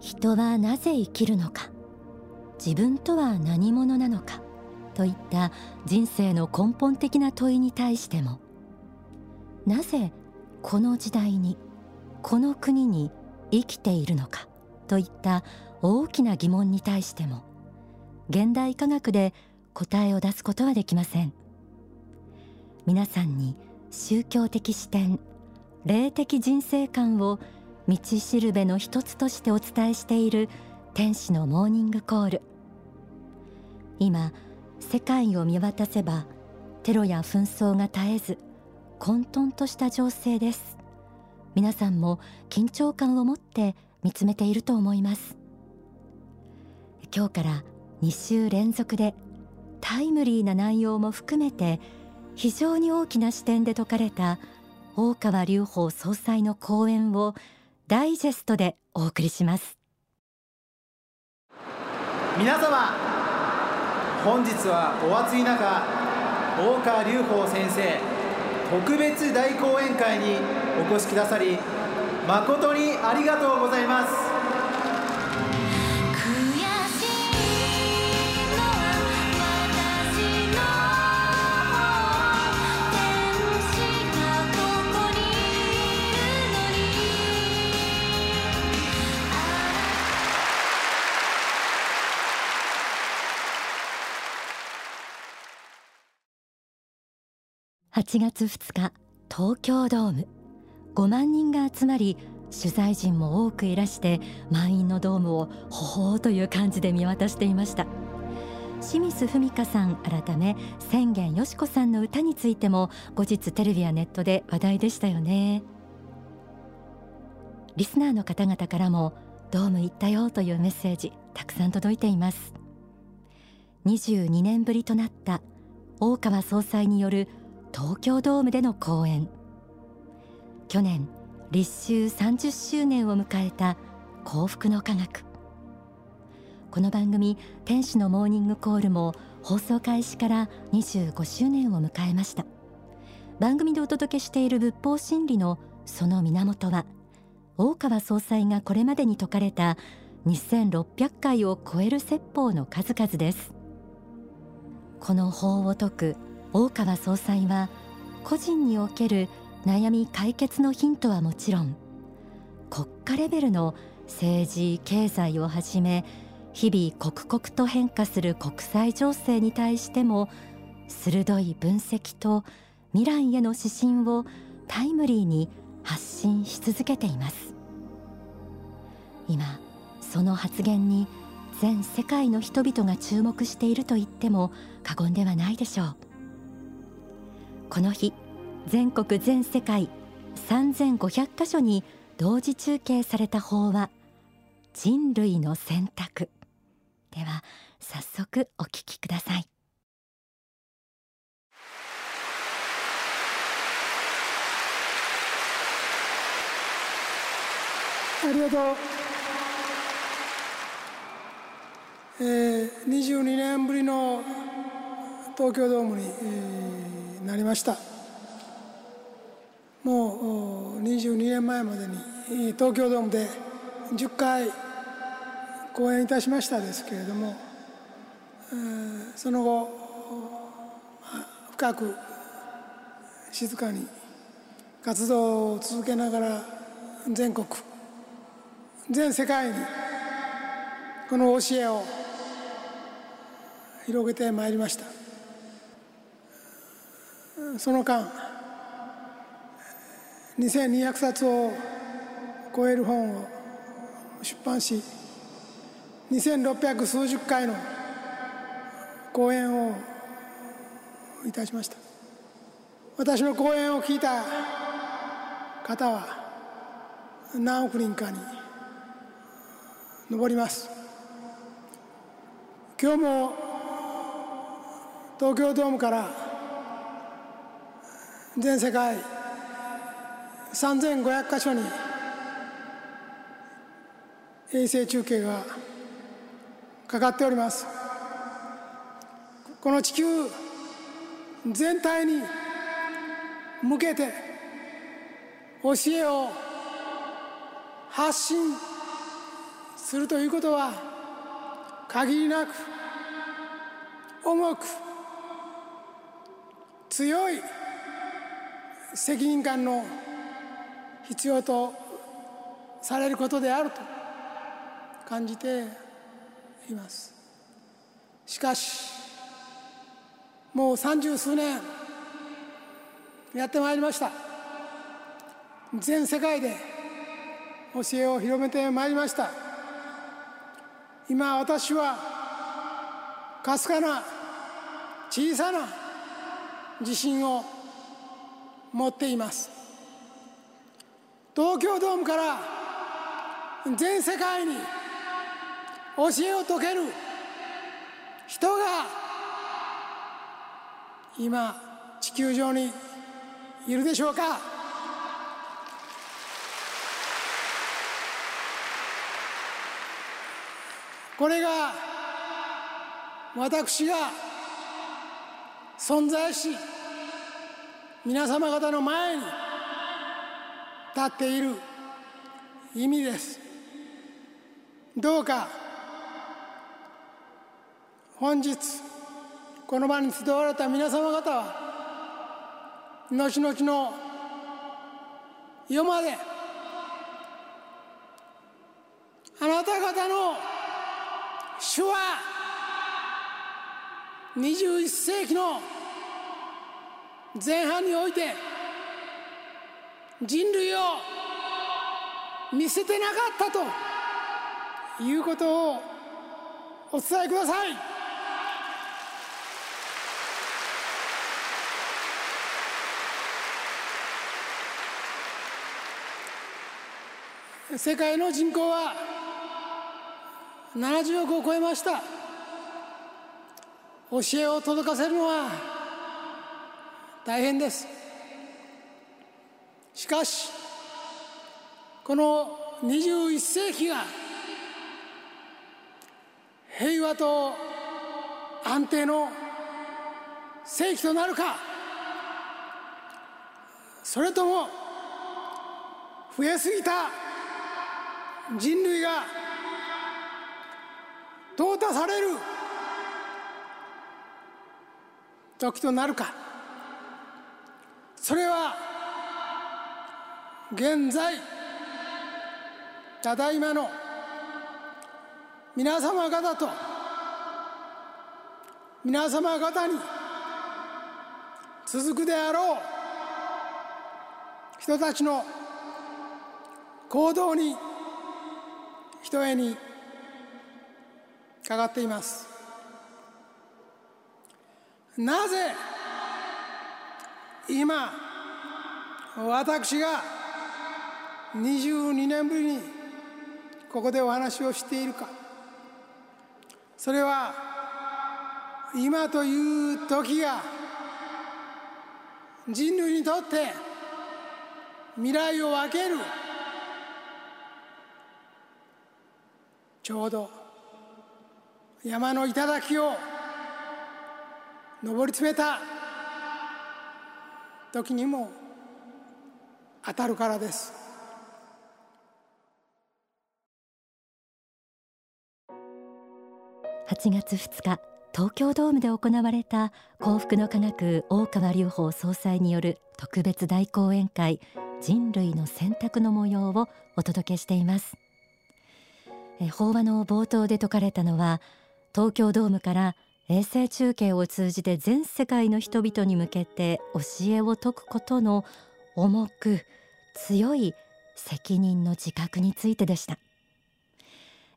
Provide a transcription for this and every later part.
人はなぜ生きるのか。自分とは何者なのか。といった人生の根本的な問いに対しても。なぜこの時代にこの国に生きているのか。といった大きな疑問に対しても。現代科学で答えを出すことはできません。皆さんに宗教的視点霊的人生観を道しるべの一つとしてお伝えしている天使のモーニングコール。今世界を見渡せばテロや紛争が絶えず混沌とした情勢です。皆さんも緊張感を持って見つめていると思います。今日から2週連続でタイムリーな内容も含めて非常に大きな視点で説かれた大川隆法総裁の講演をダイジェストでお送りします。皆様本日はお暑い中大川隆法先生特別大講演会にお越しくださり誠にありがとうございます。8月2日東京ドーム。5万人が集まり取材陣も多くいらして満員のドームをほほーという感じで見渡していました。清水文香さん改め宣言よしこさんの歌についても後日テレビやネットで話題でしたよね。リスナーの方々からもドーム行ったよというメッセージたくさん届いています。22年ぶりとなった大川総裁による東京ドームでの公演。去年立秋30周年を迎えた幸福の科学。この番組天使のモーニングコールも放送開始から25周年を迎えました。番組でお届けしている仏法真理のその源は大川総裁がこれまでに説かれた2600回を超える説法の数々です。この法を説く大川総裁は個人における悩み解決のヒントはもちろん国家レベルの政治経済をはじめ日々刻々と変化する国際情勢に対しても鋭い分析と未来への指針をタイムリーに発信し続けています。今その発言に全世界の人々が注目していると言っても過言ではないでしょう。この日全国全世界3500カ所に同時中継された法は人類の選択。では早速お聞きください。ありがとう、えー、22年ぶりの東京ドームに、えー、なりました。もう22年前までに東京ドームで10回公演いたしましたですけれどもその後深く静かに活動を続けながら全国全世界にこの教えを広げてまいりました。その間2200冊を超える本を出版し2600数十回の講演をいたしました。私の講演を聞いた方は何億人かに上ります。今日も東京ドームから全世界。3500箇所に。衛星中継が。かかっております。この地球全体に。向けて。教えを発信するということは。限りなく。重く。強い。責任感の必要とされることであると感じています。しかしもう三十数年やってまいりました。全世界で教えを広めてまいりました。今私はかすかな小さな自信を持っています。東京ドームから全世界に教えを説ける人が今地球上にいるでしょうか。これが私が存在し皆様方の前に立っている意味です。どうか本日この場に集われた皆様方は後々の世まであなた方の主は21世紀の前半において人類を見せてなかったということをお伝えください。世界の人口は70億を超えました。教えを届かせるのは大変です。しかしこの21世紀が平和と安定の世紀となるかそれとも増えすぎた人類が淘汰される時となるか。それは現在ただいまの皆様方と皆様方に続くであろう人たちの行動にひとえにかかっています。なぜ今私が22年ぶりにここでお話をしているか。それは今という時が人類にとって未来を分けるちょうど山の頂を上り詰めた時にも当たるからです。8月2日東京ドームで行われた幸福の科学大川隆法総裁による特別大講演会人類の選択の模様をお届けしています。法話の冒頭で説かれたのは東京ドームから衛星中継を通じて全世界の人々に向けて教えを説くことの重く強い責任の自覚についてでした。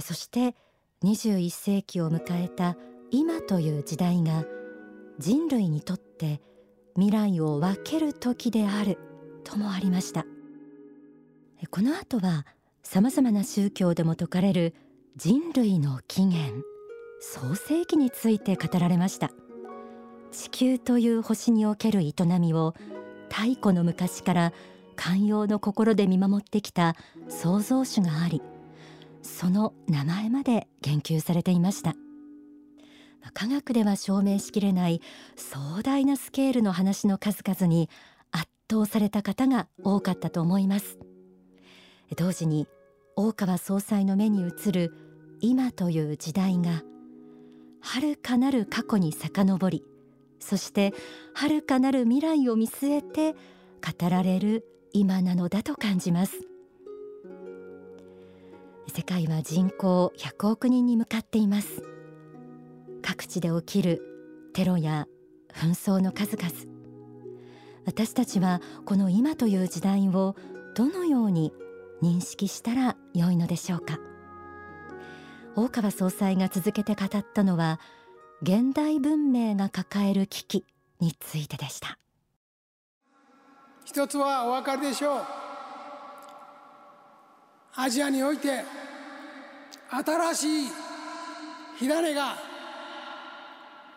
そして21世紀を迎えた今という時代が人類にとって未来を分ける時であるともありました。この後はさまざまな宗教でも説かれる人類の起源。創世記について語られました。地球という星における営みを太古の昔から寛容の心で見守ってきた創造主がありその名前まで言及されていました。科学では証明しきれない壮大なスケールの話の数々に圧倒された方が多かったと思います。同時に大川総裁の目に映る今という時代が遥かなる過去に遡りそして遥かなる未来を見据えて語られる今なのだと感じます。世界は人口100億人に向かっています。各地で起きるテロや紛争の数々私たちはこの今という時代をどのように認識したら良いのでしょうか。大川総裁が続けて語ったのは現代文明が抱える危機についてでした。一つはお分かりでしょう。アジアにおいて新しい火種が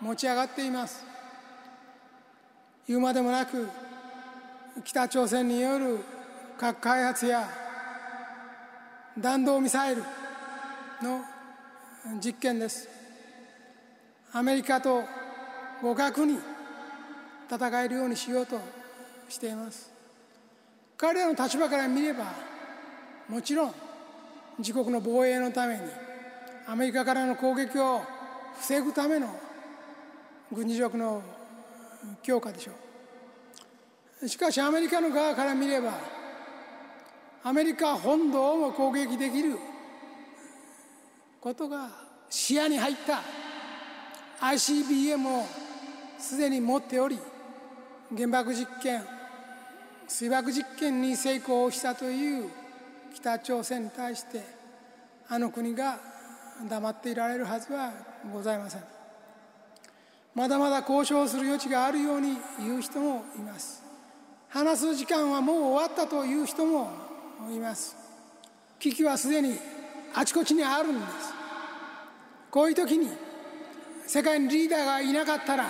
持ち上がっています。言うまでもなく北朝鮮による核開発や弾道ミサイルの実験です。アメリカと互角に戦えるようにしようとしています。彼らの立場から見ればもちろん自国の防衛のためにアメリカからの攻撃を防ぐための軍事力の強化でしょう。しかしアメリカの側から見ればアメリカ本土をも攻撃できることが視野に入った。ICBM をすでに持っており原爆実験水爆実験に成功したという北朝鮮に対してあの国が黙っていられるはずはございません。まだまだ交渉する余地があるように言う人もいます。話す時間はもう終わったという人もいます。危機はすでにあちこちにあるんです。こういう時に世界にリーダーがいなかったら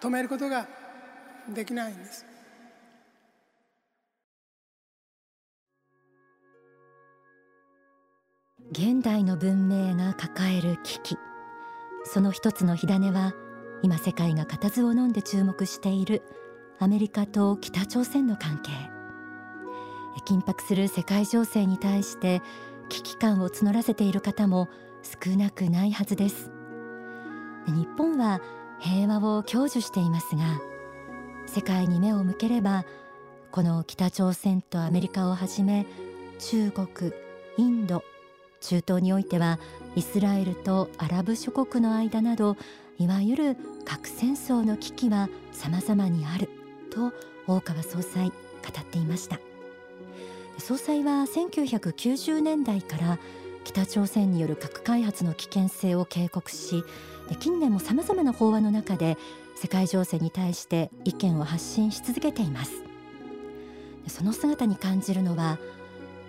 止めることができないんです。現代の文明が抱える危機。その一つの火種は今世界が固唾を飲んで注目しているアメリカと北朝鮮の関係。緊迫する世界情勢に対して危機感を募らせている方も少なくないはずです。日本は平和を享受していますが世界に目を向ければこの北朝鮮とアメリカをはじめ中国インド中東においてはイスラエルとアラブ諸国の間などいわゆる核戦争の危機は様々にあると大川総裁語っていました。総裁は1990年代から北朝鮮による核開発の危険性を警告し近年もさまざまな法案の中で世界情勢に対して意見を発信し続けています。その姿に感じるのは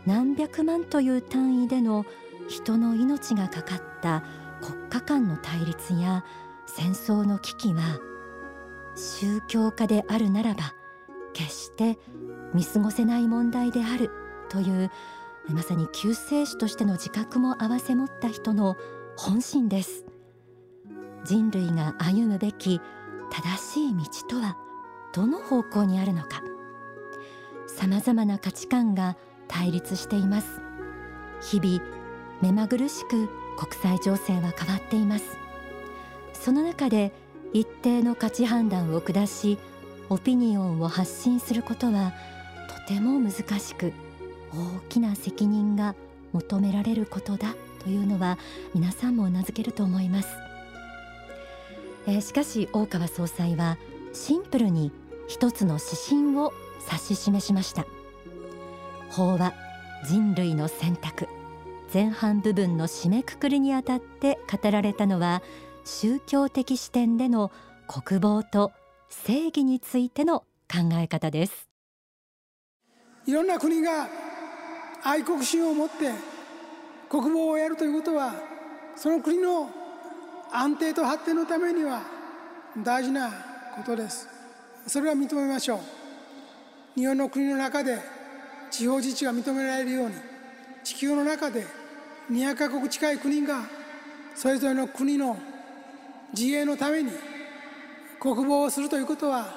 何百万という単位での人の命がかかった国家間の対立や戦争の危機は宗教家であるならば決して見過ごせない問題であるというまさに救世主としての自覚も併せ持った人の本心です。人類が歩むべき正しい道とはどの方向にあるのか。さまざまな価値観が対立しています。日々目まぐるしく国際情勢は変わっています。その中で一定の価値判断を下しオピニオンを発信することはとても難しく大きな責任が求められることだというのは皆さんもうなずけると思います、えー、しかし大川総裁はシンプルに一つの指針を指し示しました。法は人類の選択前半部分の締めくくりにあたって語られたのは宗教的視点での国防と正義についての考え方です。いろんな国が愛国心を持って国防をやるということはその国の安定と発展のためには大事なことです。それは認めましょう。日本の国の中で地方自治が認められるように地球の中で200カ国近い国がそれぞれの国の自衛のために国防をするということは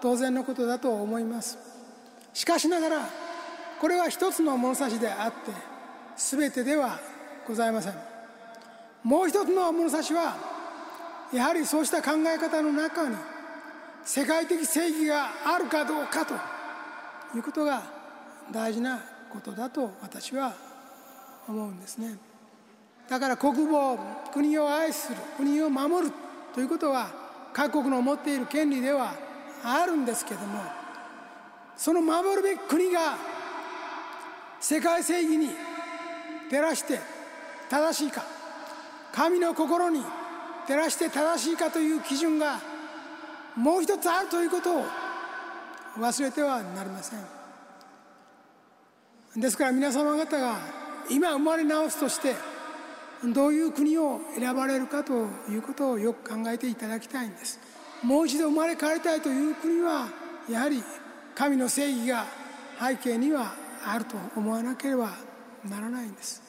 当然のことだと思います。しかしながらこれは一つの物差しであって全てではございません。もう一つの物差しはやはりそうした考え方の中に世界的正義があるかどうかということが大事なことだと私は思うんですね。だから国防国を愛する国を守るということは各国の持っている権利ではあるんですけどもその守るべき国が世界正義に照らして正しいか神の心に照らして正しいかという基準がもう一つあるということを忘れてはなりません。ですから皆様方が今生まれ直すとしてどういう国を選ばれるかということをよく考えていただきたいんです。もう一度生まれ変わりたいという国はやはり神の正義が背景にはあると思わなければならないんです。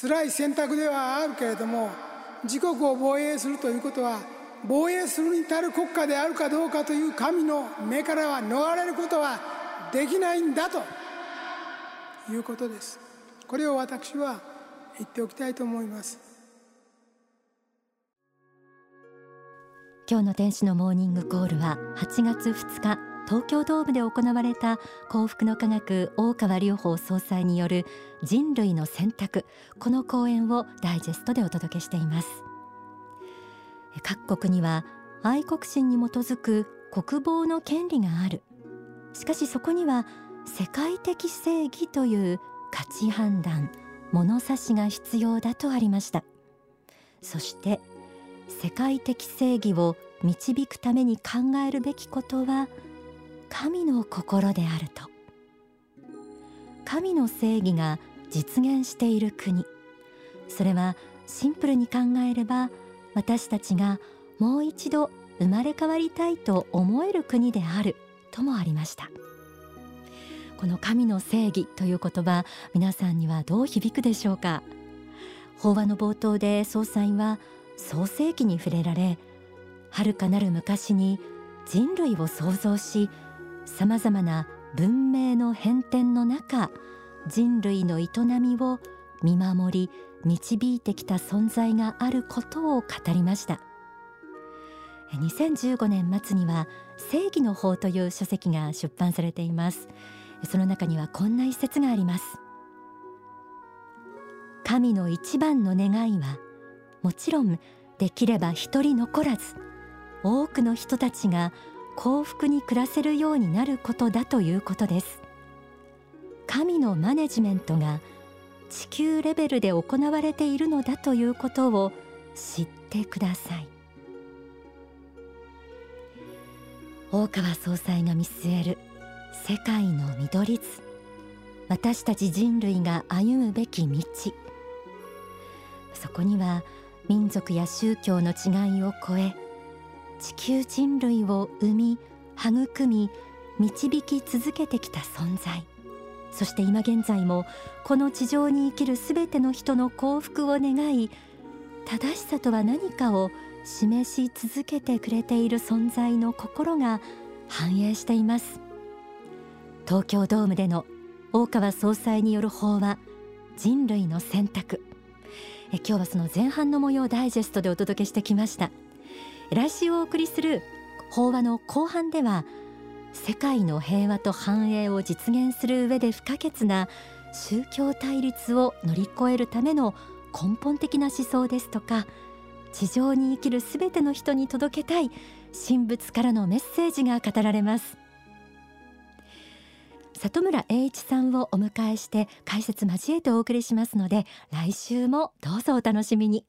辛い選択ではあるけれども自国を防衛するということは防衛するに足る国家であるかどうかという神の目からは逃れることはできないんだということです。これを私は言っておきたいと思います。今日の天使のモーニングコールは8月2日。東京ドームで行われた幸福の科学大川隆法総裁による人類の選択この講演をダイジェストでお届けしています各国には愛国心に基づく国防の権利があるしかしそこには世界的正義という価値判断物差しが必要だとありましたそして世界的正義を導くために考えるべきことは神の心であると。神の正義が実現している国。それはシンプルに考えれば私たちがもう一度生まれ変わりたいと思える国であるともありました。この神の正義という言葉皆さんにはどう響くでしょうか？法話の冒頭で総裁は創世記に触れられ遥かなる昔に人類を創造しさまざまな文明の変遷の中人類の営みを見守り導いてきた存在があることを語りました。2015年末には正義の法という書籍が出版されています。その中にはこんな一節があります。神の一番の願いはもちろんできれば一人残らず多くの人たちが幸福に暮らせるようになることだということです。神のマネジメントが地球レベルで行われているのだということを知ってください。大川総裁が見据える世界の緑図私たち人類が歩むべき道。そこには民族や宗教の違いを超え地球人類を生み育み導き続けてきた存在。そして今現在もこの地上に生きるすべての人の幸福を願い正しさとは何かを示し続けてくれている存在の心が反映しています。東京ドームでの大川総裁による法話人類の選択。え今日はその前半の模様をダイジェストでお届けしてきました。来週お送りする法話の後半では世界の平和と繁栄を実現する上で不可欠な宗教対立を乗り越えるための根本的な思想ですとか地上に生きるすべての人に届けたい神仏からのメッセージが語られます。里村栄一さんをお迎えして解説交えてお送りしますので来週もどうぞお楽しみに。